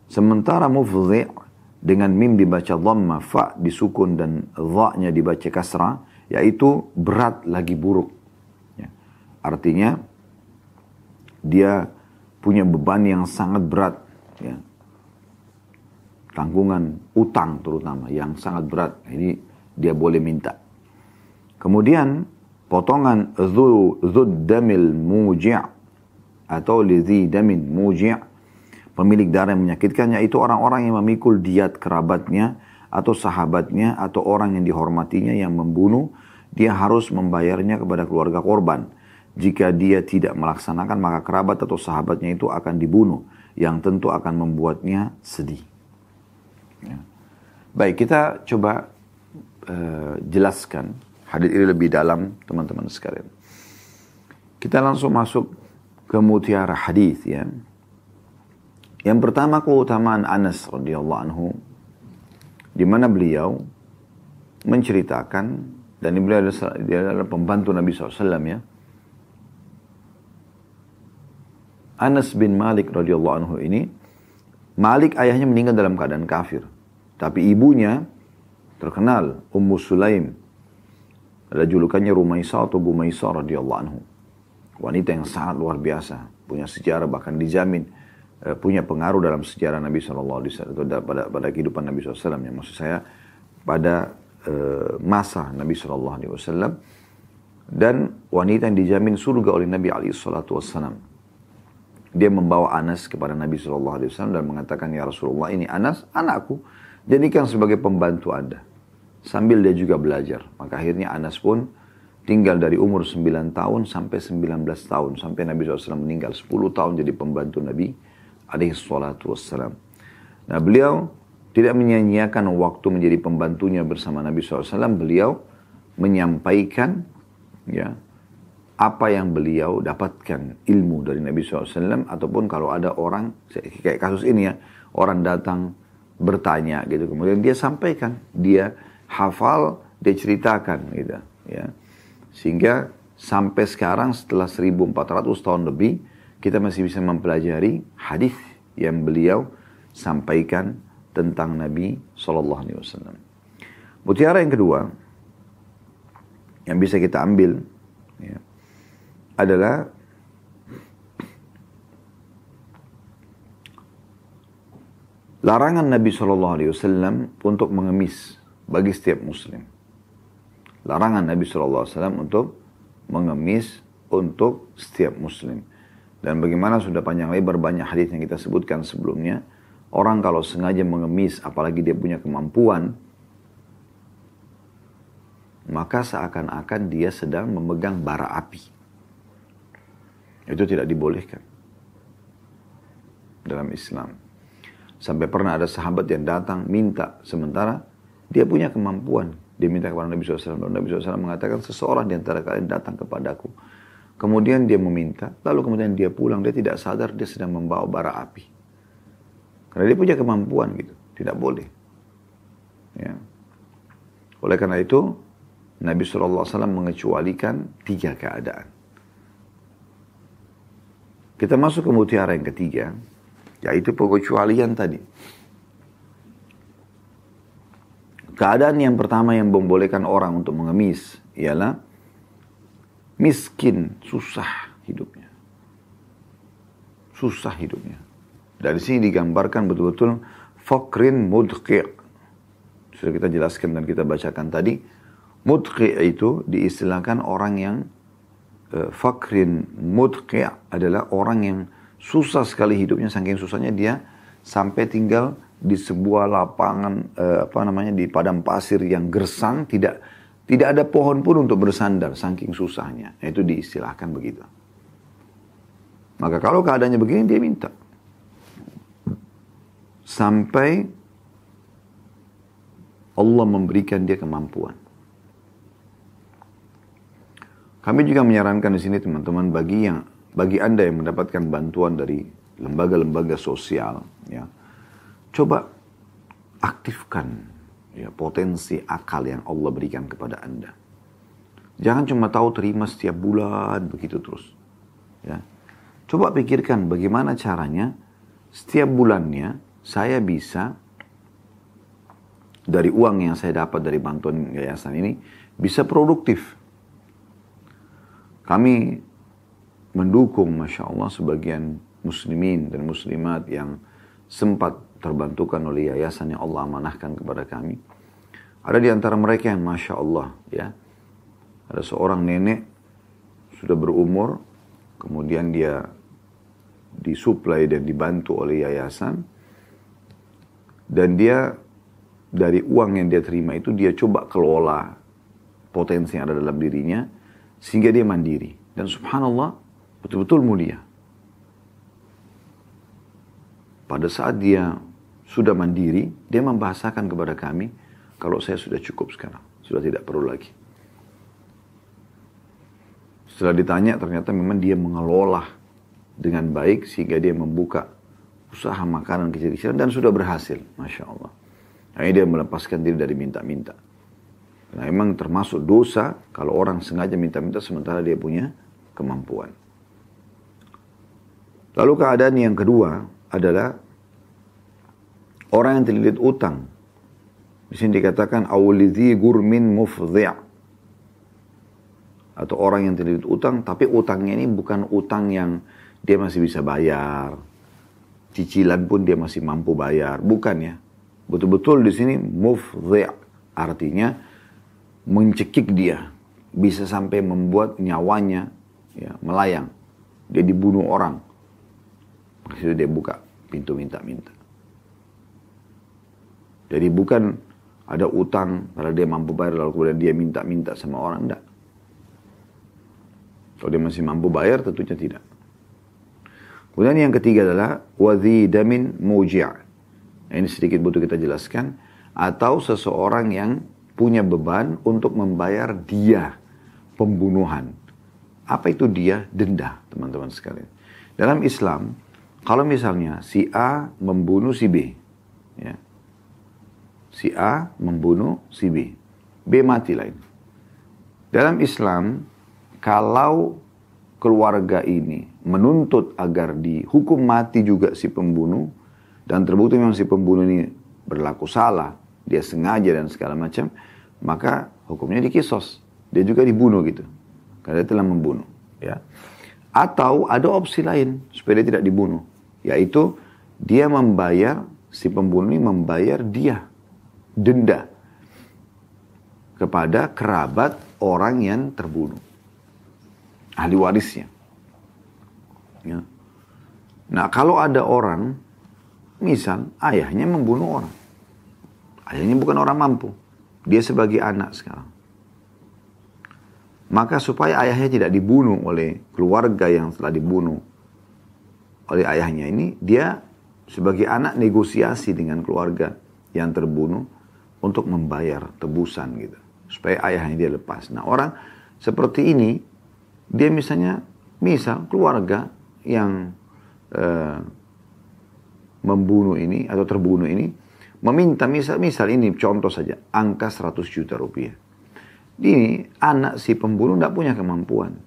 S1: Sementara mufdhi' dengan mim dibaca dhamma, fa disukun dan dha-nya dibaca kasra, yaitu berat lagi buruk. Ya. Artinya dia punya beban yang sangat berat, ya. tanggungan utang terutama yang sangat berat. Ini dia boleh minta. Kemudian potongan zu damil muji' atau lidhi damin muji' pemilik darah yang menyakitkannya itu orang-orang yang memikul diat kerabatnya atau sahabatnya atau orang yang dihormatinya yang membunuh, dia harus membayarnya kepada keluarga korban. Jika dia tidak melaksanakan maka kerabat atau sahabatnya itu akan dibunuh yang tentu akan membuatnya sedih. Ya. Baik, kita coba uh, jelaskan hadis ini lebih dalam teman-teman sekalian. Kita langsung masuk ke mutiara hadis ya. Yang pertama keutamaan Anas radhiyallahu anhu di mana beliau menceritakan dan beliau adalah, dia adalah pembantu Nabi SAW ya. Anas bin Malik radhiyallahu anhu ini Malik ayahnya meninggal dalam keadaan kafir. Tapi ibunya terkenal Ummu Sulaim. Ada julukannya Rumaisa atau Bumaisa radhiyallahu anhu. Wanita yang sangat luar biasa, punya sejarah bahkan dijamin punya pengaruh dalam sejarah Nabi Shallallahu Alaihi Wasallam pada pada kehidupan Nabi SAW. Ya maksud saya pada uh, masa Nabi Shallallahu Alaihi Wasallam dan wanita yang dijamin surga oleh Nabi Alaihi Wasallam. Dia membawa Anas kepada Nabi Shallallahu Alaihi Wasallam dan mengatakan ya Rasulullah ini Anas anakku jadikan sebagai pembantu anda sambil dia juga belajar. Maka akhirnya Anas pun tinggal dari umur 9 tahun sampai 19 tahun sampai Nabi SAW meninggal 10 tahun jadi pembantu Nabi alaihi salatu wassalam. Nah beliau tidak menyia-nyiakan waktu menjadi pembantunya bersama Nabi SAW, beliau menyampaikan ya apa yang beliau dapatkan ilmu dari Nabi SAW ataupun kalau ada orang kayak kasus ini ya orang datang bertanya gitu. Kemudian dia sampaikan dia hafal dia ceritakan gitu ya. Sehingga sampai sekarang setelah 1400 tahun lebih kita masih bisa mempelajari hadis yang beliau sampaikan tentang Nabi Shallallahu Alaihi Wasallam. Mutiara yang kedua yang bisa kita ambil ya, adalah larangan Nabi Shallallahu Alaihi Wasallam untuk mengemis bagi setiap Muslim. Larangan Nabi Shallallahu Alaihi Wasallam untuk mengemis untuk setiap Muslim. Dan bagaimana sudah panjang lebar banyak hadis yang kita sebutkan sebelumnya, Orang kalau sengaja mengemis, apalagi dia punya kemampuan, maka seakan-akan dia sedang memegang bara api. Itu tidak dibolehkan dalam Islam. Sampai pernah ada sahabat yang datang minta, sementara dia punya kemampuan. Dia minta kepada Nabi SAW. Nabi SAW mengatakan, seseorang di antara kalian datang kepadaku. Kemudian dia meminta, lalu kemudian dia pulang, dia tidak sadar dia sedang membawa bara api. Karena dia punya kemampuan gitu. Tidak boleh. Ya. Oleh karena itu, Nabi SAW mengecualikan tiga keadaan. Kita masuk ke mutiara yang ketiga, yaitu pengecualian tadi. Keadaan yang pertama yang membolehkan orang untuk mengemis ialah miskin, susah hidupnya. Susah hidupnya. Dari sini digambarkan betul-betul fakrin mudqi' Sudah kita jelaskan dan kita bacakan tadi. Mudqi' itu diistilahkan orang yang uh, fakrin mudqi' adalah orang yang susah sekali hidupnya saking susahnya dia sampai tinggal di sebuah lapangan uh, apa namanya di padang pasir yang gersang tidak tidak ada pohon pun untuk bersandar saking susahnya. Itu diistilahkan begitu. Maka kalau keadaannya begini dia minta sampai Allah memberikan dia kemampuan. Kami juga menyarankan di sini teman-teman bagi yang bagi Anda yang mendapatkan bantuan dari lembaga-lembaga sosial ya. Coba aktifkan ya potensi akal yang Allah berikan kepada Anda. Jangan cuma tahu terima setiap bulan begitu terus. Ya. Coba pikirkan bagaimana caranya setiap bulannya saya bisa dari uang yang saya dapat dari bantuan yayasan ini bisa produktif. Kami mendukung Masya Allah sebagian muslimin dan muslimat yang sempat terbantukan oleh yayasan yang Allah amanahkan kepada kami. Ada di antara mereka yang Masya Allah ya. Ada seorang nenek sudah berumur, kemudian dia disuplai dan dibantu oleh yayasan dan dia dari uang yang dia terima itu dia coba kelola potensi yang ada dalam dirinya sehingga dia mandiri. Dan subhanallah betul-betul mulia. Pada saat dia sudah mandiri, dia membahasakan kepada kami kalau saya sudah cukup sekarang, sudah tidak perlu lagi. Setelah ditanya ternyata memang dia mengelola dengan baik sehingga dia membuka usaha makanan kecil-kecilan dan sudah berhasil, masya Allah. Nah, dia melepaskan diri dari minta-minta. Nah, memang termasuk dosa kalau orang sengaja minta-minta sementara dia punya kemampuan. Lalu keadaan yang kedua adalah orang yang terlilit utang. Di sini dikatakan awlidhi gurmin mufdhi' atau orang yang terlilit utang tapi utangnya ini bukan utang yang dia masih bisa bayar, cicilan pun dia masih mampu bayar. Bukan ya. Betul-betul di sini mufdhi' artinya mencekik dia. Bisa sampai membuat nyawanya ya, melayang. Dia dibunuh orang. Maksudnya dia buka pintu minta-minta. Jadi bukan ada utang karena dia mampu bayar lalu kemudian dia minta-minta sama orang. Enggak. Kalau dia masih mampu bayar tentunya tidak. Kemudian yang ketiga adalah wadhi damin muji' Ini sedikit butuh kita jelaskan. Atau seseorang yang punya beban untuk membayar dia pembunuhan. Apa itu dia? Denda, teman-teman sekalian. Dalam Islam, kalau misalnya si A membunuh si B, ya, si A membunuh si B, B mati lain. Dalam Islam, kalau keluarga ini menuntut agar dihukum mati juga si pembunuh, dan terbukti memang si pembunuh ini berlaku salah, dia sengaja dan segala macam, maka hukumnya dikisos. Dia juga dibunuh gitu. Karena dia telah membunuh. Ya. Atau ada opsi lain supaya dia tidak dibunuh. Yaitu dia membayar, si pembunuh ini membayar dia denda kepada kerabat orang yang terbunuh. Ahli warisnya. Ya. Nah kalau ada orang, misal ayahnya membunuh orang. Ayahnya bukan orang mampu. Dia sebagai anak sekarang. Maka supaya ayahnya tidak dibunuh oleh keluarga yang telah dibunuh oleh ayahnya ini, dia sebagai anak negosiasi dengan keluarga yang terbunuh untuk membayar tebusan gitu. Supaya ayahnya dia lepas. Nah orang seperti ini, dia misalnya, misal keluarga yang uh, membunuh ini atau terbunuh ini, meminta misal, misal ini contoh saja, angka 100 juta rupiah. Ini anak si pembunuh tidak punya kemampuan.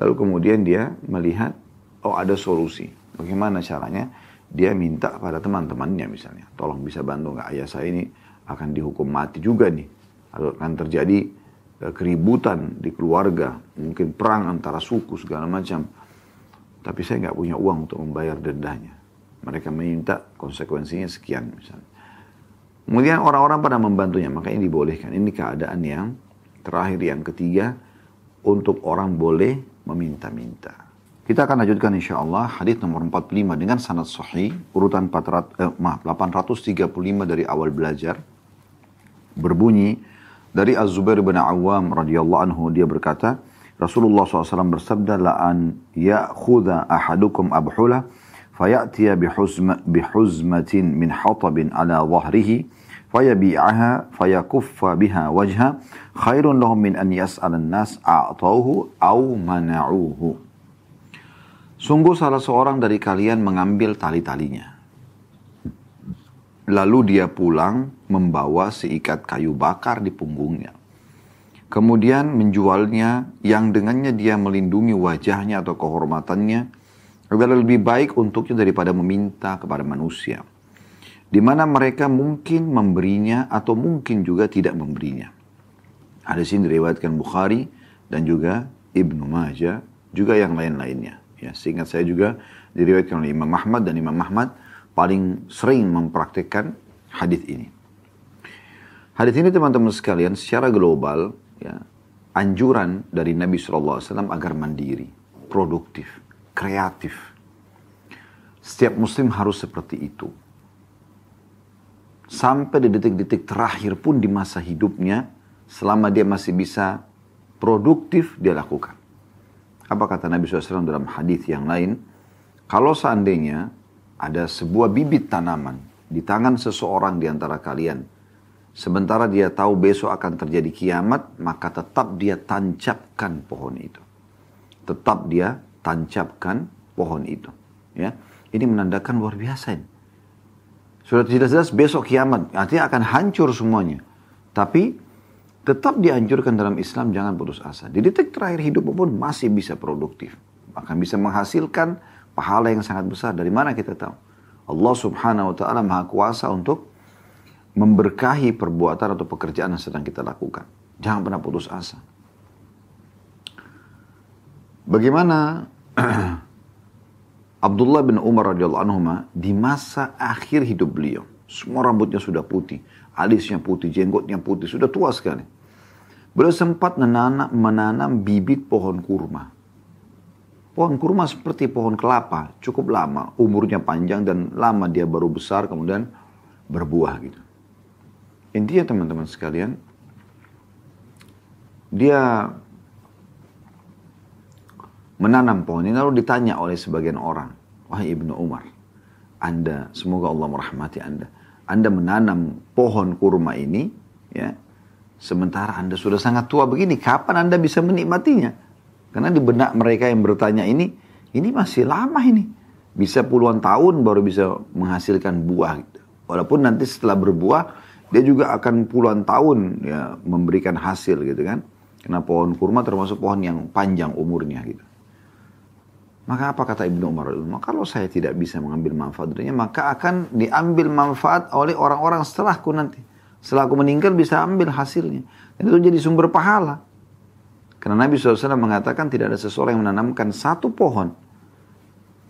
S1: Lalu kemudian dia melihat, oh ada solusi. Bagaimana caranya? Dia minta pada teman-temannya misalnya, tolong bisa bantu nggak ayah saya ini akan dihukum mati juga nih. Akan terjadi eh, keributan di keluarga, mungkin perang antara suku segala macam. Tapi saya nggak punya uang untuk membayar dendanya. Mereka meminta konsekuensinya sekian misalnya. Kemudian orang-orang pada membantunya, maka ini dibolehkan. Ini keadaan yang terakhir, yang ketiga, untuk orang boleh meminta-minta. Kita akan lanjutkan insya Allah hadis nomor 45 dengan sanad sahih, urutan 400, eh, maaf, 835 dari awal belajar. Berbunyi, dari Az-Zubair bin Awam radhiyallahu anhu, dia berkata, Rasulullah SAW bersabda, La'an ya'khudha ahadukum abhulah, fayatiya bihuzma, bihuzmatin min hatabin ala zahrihi, fayabi'aha fayakuffa biha wajha khairun lahum min an yas'alan nas a'tauhu au mana'uhu. Sungguh salah seorang dari kalian mengambil tali-talinya. Lalu dia pulang membawa seikat kayu bakar di punggungnya. Kemudian menjualnya yang dengannya dia melindungi wajahnya atau kehormatannya adalah lebih baik untuknya daripada meminta kepada manusia di mana mereka mungkin memberinya atau mungkin juga tidak memberinya. Hadis ini diriwayatkan Bukhari dan juga Ibnu Majah, juga yang lain-lainnya. Ya, seingat saya juga diriwayatkan oleh Imam Ahmad dan Imam Ahmad paling sering mempraktikkan hadis ini. Hadis ini teman-teman sekalian secara global ya, anjuran dari Nabi SAW agar mandiri, produktif, kreatif. Setiap muslim harus seperti itu sampai di detik-detik terakhir pun di masa hidupnya, selama dia masih bisa produktif, dia lakukan. Apa kata Nabi SAW dalam hadis yang lain? Kalau seandainya ada sebuah bibit tanaman di tangan seseorang di antara kalian, sementara dia tahu besok akan terjadi kiamat, maka tetap dia tancapkan pohon itu. Tetap dia tancapkan pohon itu. Ya, ini menandakan luar biasa ini. Sudah jelas-jelas besok kiamat. Artinya akan hancur semuanya. Tapi tetap dianjurkan dalam Islam jangan putus asa. Di detik terakhir hidup pun masih bisa produktif. Akan bisa menghasilkan pahala yang sangat besar. Dari mana kita tahu? Allah subhanahu wa ta'ala maha kuasa untuk memberkahi perbuatan atau pekerjaan yang sedang kita lakukan. Jangan pernah putus asa. Bagaimana Abdullah bin Umar radhiyallahu anhu di masa akhir hidup beliau, semua rambutnya sudah putih, alisnya putih, jenggotnya putih, sudah tua sekali. Beliau sempat menanam, menanam bibit pohon kurma. Pohon kurma seperti pohon kelapa, cukup lama, umurnya panjang dan lama dia baru besar kemudian berbuah gitu. Intinya teman-teman sekalian, dia menanam pohon ini lalu ditanya oleh sebagian orang, wahai Ibnu Umar, Anda, semoga Allah merahmati Anda. Anda menanam pohon kurma ini, ya, sementara Anda sudah sangat tua begini, kapan Anda bisa menikmatinya? Karena di benak mereka yang bertanya ini, ini masih lama ini. Bisa puluhan tahun baru bisa menghasilkan buah. Gitu. Walaupun nanti setelah berbuah, dia juga akan puluhan tahun ya memberikan hasil gitu kan. Karena pohon kurma termasuk pohon yang panjang umurnya gitu. Maka apa kata Ibnu Umar? Maka kalau saya tidak bisa mengambil manfaat darinya, maka akan diambil manfaat oleh orang-orang setelahku nanti. Setelah aku meninggal bisa ambil hasilnya. Dan itu jadi sumber pahala. Karena Nabi SAW mengatakan tidak ada seseorang yang menanamkan satu pohon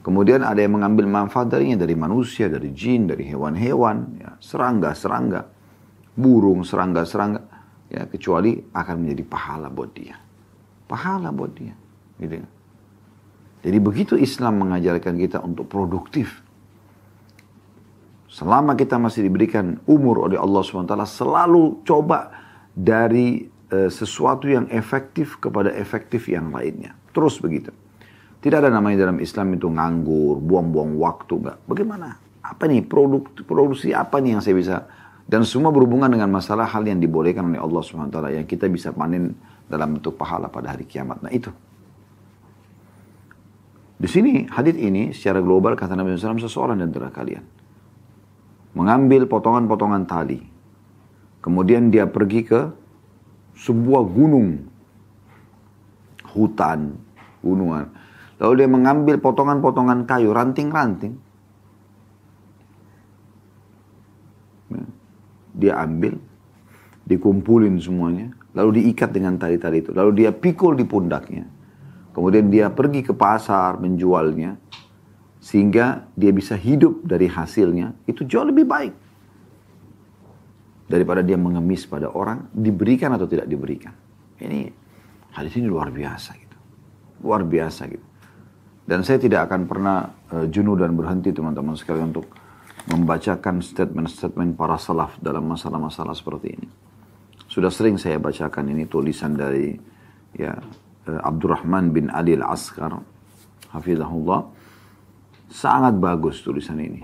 S1: Kemudian ada yang mengambil manfaat darinya dari manusia, dari jin, dari hewan-hewan, ya, serangga-serangga, burung, serangga-serangga, ya kecuali akan menjadi pahala buat dia. Pahala buat dia. Gitu. Ya. Jadi begitu Islam mengajarkan kita untuk produktif. Selama kita masih diberikan umur oleh Allah SWT, selalu coba dari e, sesuatu yang efektif kepada efektif yang lainnya. Terus begitu. Tidak ada namanya dalam Islam itu nganggur, buang-buang waktu. Enggak. Bagaimana? Apa nih produk, produksi apa nih yang saya bisa dan semua berhubungan dengan masalah hal yang dibolehkan oleh Allah SWT yang kita bisa panen dalam bentuk pahala pada hari kiamat. Nah itu. Di sini hadith ini secara global kata Nabi SAW seseorang di antara kalian mengambil potongan-potongan tali. Kemudian dia pergi ke sebuah gunung, hutan, gunungan Lalu dia mengambil potongan-potongan kayu, ranting-ranting. Ya. Dia ambil, dikumpulin semuanya, lalu diikat dengan tali-tali itu. Lalu dia pikul di pundaknya. Kemudian dia pergi ke pasar menjualnya, sehingga dia bisa hidup dari hasilnya, itu jauh lebih baik. Daripada dia mengemis pada orang, diberikan atau tidak diberikan. Ini, hadis ini luar biasa gitu. Luar biasa gitu. Dan saya tidak akan pernah uh, jenuh dan berhenti teman-teman sekalian untuk membacakan statement-statement para salaf dalam masalah-masalah seperti ini. Sudah sering saya bacakan ini tulisan dari ya uh, Abdurrahman bin Ali Al-Askar hafizahullah. Sangat bagus tulisan ini.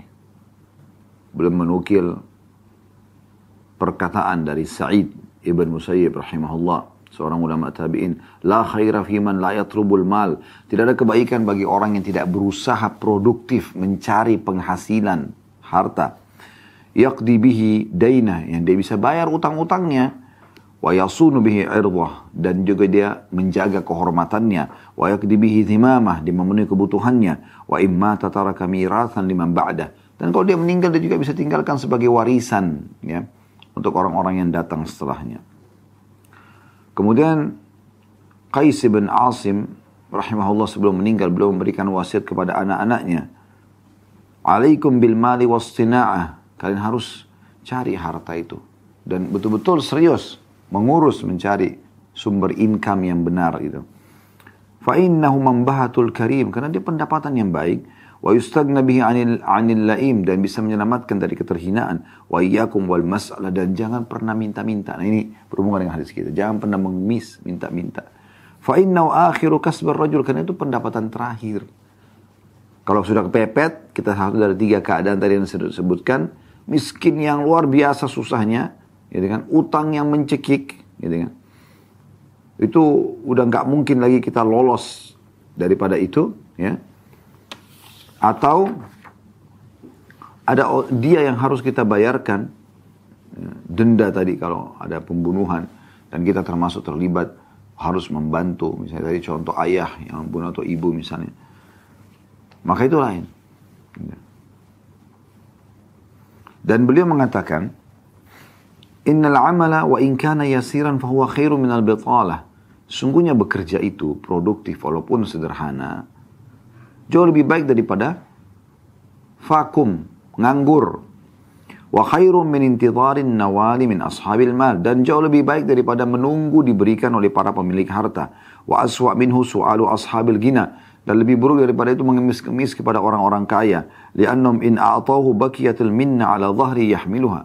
S1: Belum menukil perkataan dari Sa'id Ibn Musayyib rahimahullah seorang ulama tabi'in, la khaira fi man la yatrubul mal. Tidak ada kebaikan bagi orang yang tidak berusaha produktif mencari penghasilan harta. Yaqdi bihi daina yang dia bisa bayar utang-utangnya. Wa yasunu bihi irdah dan juga dia menjaga kehormatannya. Wa yaqdi bihi thimamah dia memenuhi kebutuhannya. Wa imma tataraka mirathan liman ba'dah. Dan kalau dia meninggal dia juga bisa tinggalkan sebagai warisan ya untuk orang-orang yang datang setelahnya. Kemudian Qais bin Asim rahimahullah sebelum meninggal beliau memberikan wasiat kepada anak-anaknya. Alaikum bil mali wastina'ah. Kalian harus cari harta itu. Dan betul-betul serius mengurus mencari sumber income yang benar itu. Fa innahu mambahatul karim karena dia pendapatan yang baik wa yustagna bihi anil anil laim dan bisa menyelamatkan dari keterhinaan wa iyyakum wal mas'alah dan jangan pernah minta-minta. Nah ini berhubungan dengan hadis kita. Jangan pernah mengemis minta-minta. Fa innahu akhiru karena itu pendapatan terakhir. Kalau sudah kepepet, kita satu dari tiga keadaan tadi yang saya sebutkan, miskin yang luar biasa susahnya, gitu kan, utang yang mencekik, gitu kan. Itu udah nggak mungkin lagi kita lolos daripada itu, ya atau ada dia yang harus kita bayarkan ya, denda tadi kalau ada pembunuhan. Dan kita termasuk terlibat harus membantu. Misalnya tadi contoh ayah yang membunuh atau ibu misalnya. Maka itu lain. Ya. dan beliau mengatakan innal amala wa in kana yasiran fahuwa khairu minal bitalah. Sungguhnya bekerja itu produktif walaupun sederhana Jauh lebih baik daripada vakum, nganggur. Wa khairum nawali min ashabil mal. Dan jauh lebih baik daripada menunggu diberikan oleh para pemilik harta. Wa aswa minhu ashabil gina. Dan lebih buruk daripada itu mengemis-kemis kepada orang-orang kaya. In minna ala dhahri yahmiluha.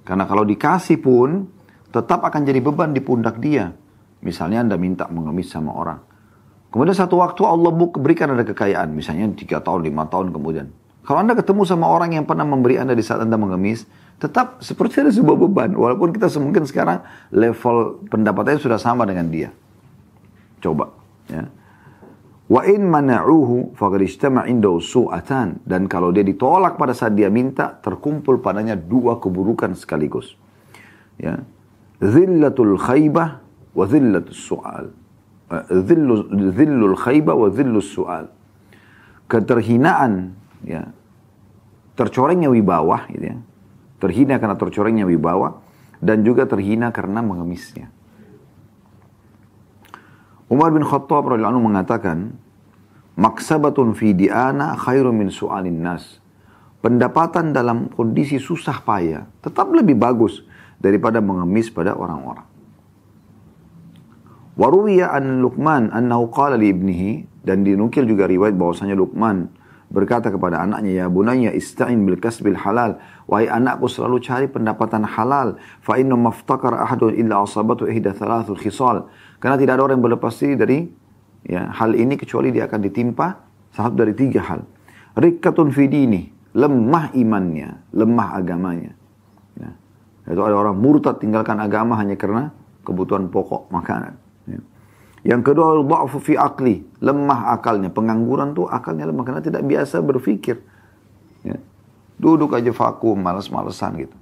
S1: Karena kalau dikasih pun, tetap akan jadi beban di pundak dia. Misalnya Anda minta mengemis sama orang. Kemudian satu waktu Allah berikan ada kekayaan, misalnya tiga tahun, lima tahun kemudian. Kalau Anda ketemu sama orang yang pernah memberi Anda di saat Anda mengemis, tetap seperti ada sebuah beban. Walaupun kita mungkin sekarang level pendapatannya sudah sama dengan dia. Coba. Ya. Wa in mana'uhu indahu su'atan dan kalau dia ditolak pada saat dia minta terkumpul padanya dua keburukan sekaligus. Ya. Zillatul khaybah wa zillatus su'al. Zillu, zillul khaybah wa zillus su'al. Keterhinaan ya tercorengnya wibawa gitu ya. Terhina karena tercorengnya wibawa dan juga terhina karena mengemisnya. Umar bin Khattab radhiyallahu anhu mengatakan, "Maksabatun fi diana khairu min su'alin nas." Pendapatan dalam kondisi susah payah tetap lebih bagus daripada mengemis pada orang-orang. Waruwiya an Luqman annahu qala li ibnihi dan dinukil juga riwayat bahwasanya Luqman berkata kepada anaknya, Ya bunaya ista'in bil kasbil halal. Wahai anakku selalu cari pendapatan halal. Fa inna maftakar ahadun illa asabatu ihda thalathul khisal. Karena tidak ada orang yang berlepas diri dari ya, hal ini kecuali dia akan ditimpa satu dari tiga hal. Rikkatun fidini, lemah imannya, lemah agamanya. Ya. Itu ada orang murtad tinggalkan agama hanya karena kebutuhan pokok makanan. Ya. Yang kedua, dha'fu fi akli, lemah akalnya. Pengangguran tuh akalnya lemah karena tidak biasa berpikir. Ya. Duduk aja vakum, malas-malesan gitu.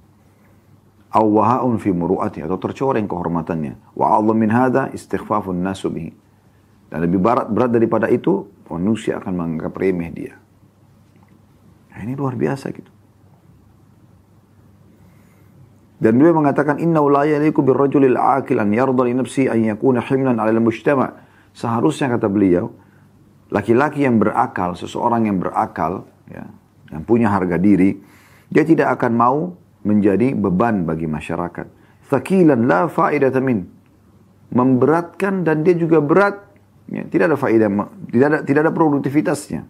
S1: Awwaha'un fi muru'ati atau tercoreng kehormatannya. Wa Allah min hadha istighfafun nasu bihi. Dan lebih berat, berat daripada itu, manusia akan menganggap remeh dia. Nah, ini luar biasa gitu. Dan beliau mengatakan inna la yaliku birrajulil akil an yarda li nafsi an yakuna himlan 'ala al-mujtama. Seharusnya kata beliau, laki-laki yang berakal, seseorang yang berakal, ya, yang punya harga diri, dia tidak akan mau menjadi beban bagi masyarakat. Thakilan la faidata min. Memberatkan dan dia juga berat. Ya, tidak ada faedah, tidak ada, tidak ada produktivitasnya.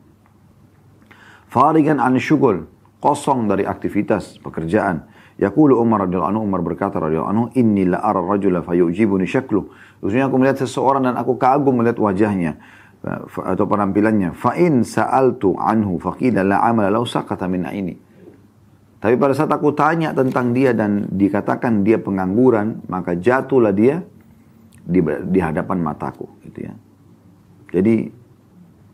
S1: Farigan an syugul, kosong dari aktivitas pekerjaan. Yaqulu Umar radhiyallahu anhu Umar berkata radhiyallahu anhu inni la ara rajula fayujibuni syaklu. Maksudnya aku melihat seseorang dan aku kagum melihat wajahnya atau penampilannya. Fa in sa'altu anhu faqila la amala law saqata min aini. Tapi pada saat aku tanya tentang dia dan dikatakan dia pengangguran, maka jatuhlah dia di, di hadapan mataku, gitu ya. Jadi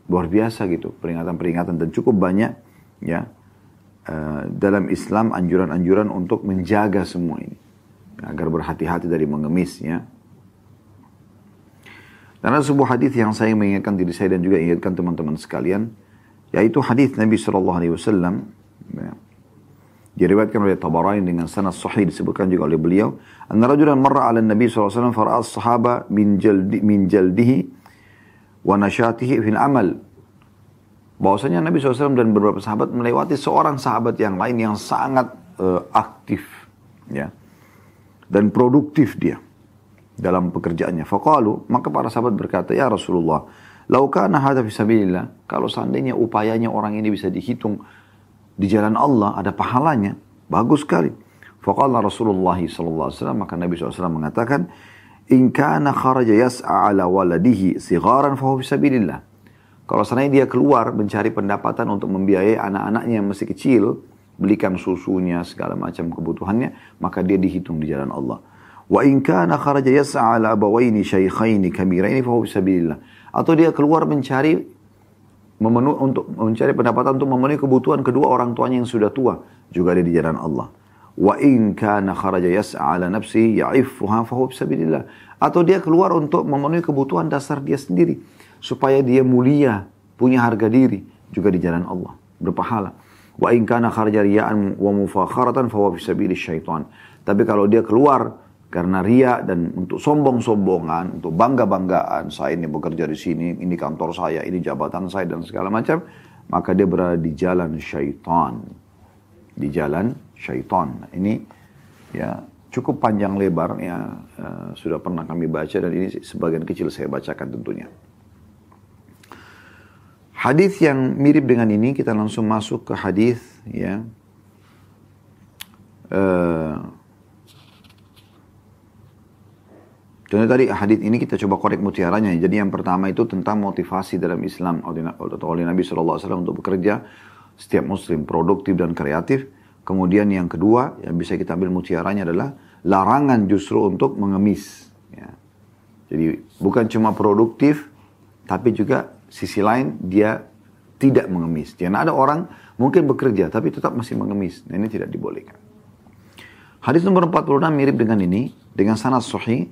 S1: luar biasa gitu peringatan-peringatan dan cukup banyak ya Eh, dalam Islam anjuran-anjuran untuk menjaga semua ini agar berhati-hati dari mengemisnya. Dan ada sebuah hadis yang saya mengingatkan diri saya dan juga ingatkan teman-teman sekalian, yaitu hadis Nabi Shallallahu Alaihi Wasallam. Ya, diriwayatkan oleh Tabarani dengan sanad sahih disebutkan juga oleh beliau. Anna rajulan marra ala Nabi Alaihi Wasallam fara'a sahaba min jaldi min jaldihi wa nashatihi fil amal bahwasanya Nabi SAW dan beberapa sahabat melewati seorang sahabat yang lain yang sangat uh, aktif ya dan produktif dia dalam pekerjaannya. Faqalu, maka para sahabat berkata, "Ya Rasulullah, lau kana hadza fi sabilillah, kalau seandainya upayanya orang ini bisa dihitung di jalan Allah ada pahalanya, bagus sekali." Faqala Rasulullah sallallahu alaihi wasallam, maka Nabi SAW mengatakan, "In kana kharaja yas'a ala waladihi sigharan fa huwa fi sabilillah." Kalau seandainya dia keluar mencari pendapatan untuk membiayai anak-anaknya yang masih kecil, belikan susunya, segala macam kebutuhannya, maka dia dihitung di jalan Allah. Wa in kana kharaja yas'a ala abawaini syaikhaini kabiraini fa sabilillah. Atau dia keluar mencari memenuhi untuk mencari pendapatan untuk memenuhi kebutuhan kedua orang tuanya yang sudah tua, juga dia di jalan Allah. Wa in kana kharaja yas'a ala nafsi ya'iffuha fa sabilillah. Atau dia keluar untuk memenuhi kebutuhan dasar dia sendiri supaya dia mulia, punya harga diri juga di jalan Allah, berpahala. Wa in kana wa mufakharatan fa huwa fi syaitan. Tapi kalau dia keluar karena ria dan untuk sombong-sombongan, untuk bangga-banggaan, saya ini bekerja di sini, ini kantor saya, ini jabatan saya dan segala macam, maka dia berada di jalan syaitan. Di jalan syaitan. Ini ya cukup panjang lebar ya uh, sudah pernah kami baca dan ini sebagian kecil saya bacakan tentunya. Hadis yang mirip dengan ini kita langsung masuk ke hadis ya. Uh, Contoh tadi hadis ini kita coba korek mutiaranya. Jadi yang pertama itu tentang motivasi dalam Islam oleh, oleh Nabi SAW untuk bekerja setiap muslim produktif dan kreatif. Kemudian yang kedua yang bisa kita ambil mutiaranya adalah larangan justru untuk mengemis. Ya. Jadi bukan cuma produktif, tapi juga sisi lain dia tidak mengemis. Jangan ada orang mungkin bekerja tapi tetap masih mengemis. Nah, ini tidak dibolehkan. Hadis nomor 46 mirip dengan ini dengan sanad sahih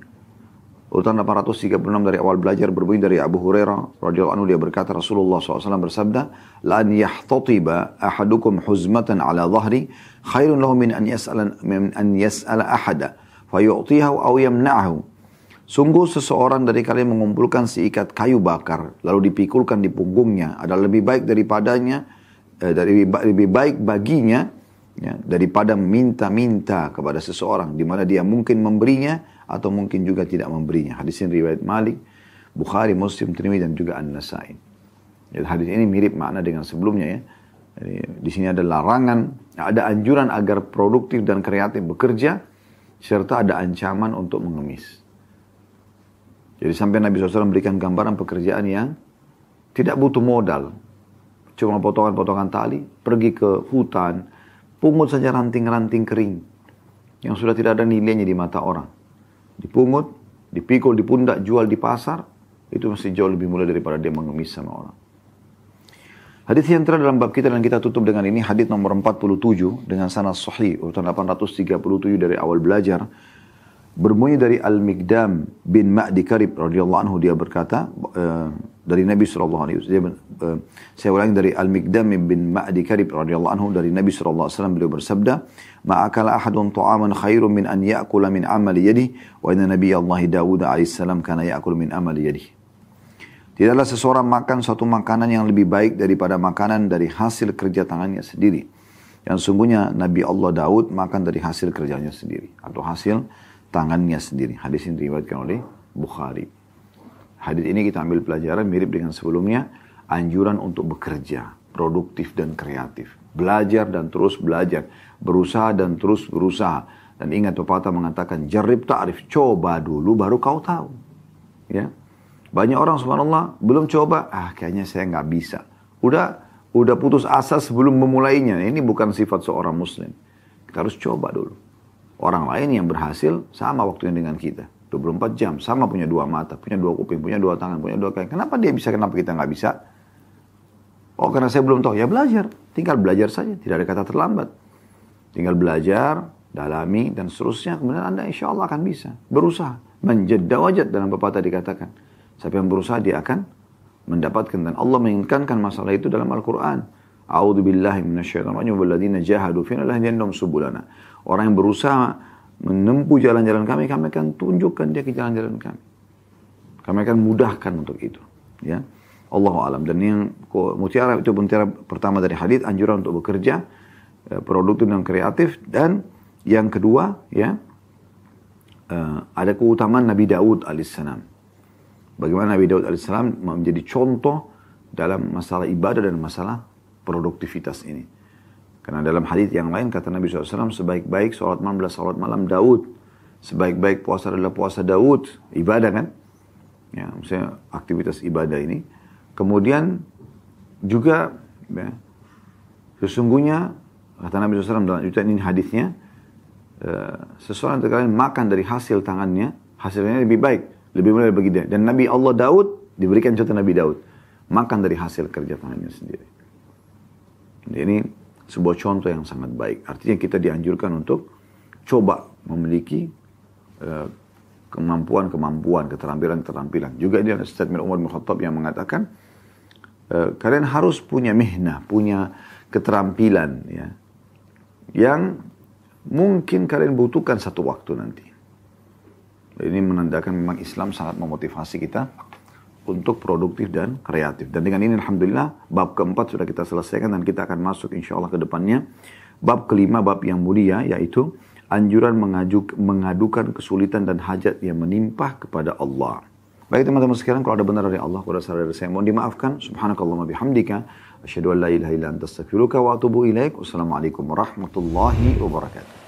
S1: urutan 836 dari awal belajar berbunyi dari Abu Hurairah radhiyallahu anhu dia berkata Rasulullah SAW bersabda la an yahtatiba ahadukum huzmatan ala dhahri khairun lahu min an yas'ala min an yas'ala ahada fayu'tihahu aw yamna'ahu Sungguh seseorang dari kalian mengumpulkan seikat kayu bakar lalu dipikulkan di punggungnya adalah lebih baik daripadanya eh, dari lebih baik baginya ya, daripada minta-minta kepada seseorang di mana dia mungkin memberinya atau mungkin juga tidak memberinya. Hadis ini riwayat Malik, Bukhari, Muslim, Tirmidzi dan juga An-Nasai. Hadis ini mirip makna dengan sebelumnya ya. Jadi, di sini ada larangan, ada anjuran agar produktif dan kreatif bekerja serta ada ancaman untuk mengemis. Jadi sampai Nabi SAW memberikan gambaran pekerjaan yang tidak butuh modal. Cuma potongan-potongan tali, pergi ke hutan, pungut saja ranting-ranting kering. Yang sudah tidak ada nilainya di mata orang. Dipungut, dipikul di pundak, jual di pasar, itu masih jauh lebih mulia daripada dia mengemis sama orang. Hadis yang terakhir dalam bab kita dan kita tutup dengan ini hadis nomor 47 dengan sanad sahih urutan 837 dari awal belajar Berbunyi dari Al-Mikdam bin Ma'di Karib radhiyallahu anhu dia berkata uh, dari Nabi sallallahu alaihi wasallam uh, saya ulangi dari Al-Mikdam bin Ma'di Karib radhiyallahu anhu dari Nabi sallallahu alaihi wasallam beliau bersabda ma'akala ahadun ta'aman khairun min an ya'kula min amali yadi wa inna nabiy Allah Dawud alaihi salam kana ya'kul min amali yadi Tidaklah seseorang makan suatu makanan yang lebih baik daripada makanan dari hasil kerja tangannya sendiri. Yang sungguhnya Nabi Allah Daud makan dari hasil kerjanya sendiri. Atau hasil tangannya sendiri. Hadis ini diriwayatkan oleh Bukhari. Hadis ini kita ambil pelajaran mirip dengan sebelumnya, anjuran untuk bekerja, produktif dan kreatif. Belajar dan terus belajar, berusaha dan terus berusaha. Dan ingat pepatah mengatakan, jarib ta'rif, coba dulu baru kau tahu. Ya, Banyak orang subhanallah belum coba, ah kayaknya saya nggak bisa. Udah udah putus asa sebelum memulainya. Ini bukan sifat seorang muslim. Kita harus coba dulu. Orang lain yang berhasil sama waktunya dengan kita. 24 jam, sama punya dua mata, punya dua kuping, punya dua tangan, punya dua kaki. Kenapa dia bisa, kenapa kita nggak bisa? Oh karena saya belum tahu, ya belajar. Tinggal belajar saja, tidak ada kata terlambat. Tinggal belajar, dalami, dan seterusnya. Kemudian Anda insya Allah akan bisa. Berusaha. Menjeda wajat dalam pepatah dikatakan. Siapa yang berusaha dia akan mendapatkan. Dan Allah menginginkan masalah itu dalam Al-Quran. Minasyaitonirrajim walladzina jahadu fina subulana. Orang yang berusaha menempuh jalan-jalan kami, kami akan tunjukkan dia ke jalan-jalan kami. Kami akan mudahkan untuk itu. Ya, Allah alam. Dan yang mutiara itu mutiara pertama dari hadis anjuran untuk bekerja, eh, produktif dan kreatif. Dan yang kedua, ya, eh, ada keutamaan Nabi Daud alaihissalam. Bagaimana Nabi Daud alaihissalam menjadi contoh dalam masalah ibadah dan masalah produktivitas ini. Karena dalam hadis yang lain kata Nabi SAW sebaik-baik sholat malam adalah sholat malam Daud. Sebaik-baik puasa adalah puasa Daud. Ibadah kan? Ya, misalnya aktivitas ibadah ini. Kemudian juga ya, sesungguhnya kata Nabi SAW dalam ini hadisnya uh, seseorang terkadang makan dari hasil tangannya hasilnya lebih baik lebih mulia bagi dia dan Nabi Allah Daud diberikan contoh Nabi Daud makan dari hasil kerja tangannya sendiri Jadi ini sebuah contoh yang sangat baik. Artinya kita dianjurkan untuk coba memiliki uh, kemampuan-kemampuan, keterampilan-keterampilan. Juga ini ada statement Umar bin Khattab yang mengatakan, uh, kalian harus punya mihna, punya keterampilan ya, yang mungkin kalian butuhkan satu waktu nanti. Ini menandakan memang Islam sangat memotivasi kita untuk produktif dan kreatif. Dan dengan ini Alhamdulillah bab keempat sudah kita selesaikan dan kita akan masuk insya Allah ke depannya. Bab kelima, bab yang mulia yaitu anjuran mengajuk, mengadukan kesulitan dan hajat yang menimpa kepada Allah. Baik teman-teman sekalian, kalau ada benar dari Allah, kalau ada dari saya, mohon dimaafkan. Subhanakallah bihamdika. Asyhadu an la ilaha illa anta astaghfiruka wa atubu ilaik. Wassalamualaikum warahmatullahi wabarakatuh.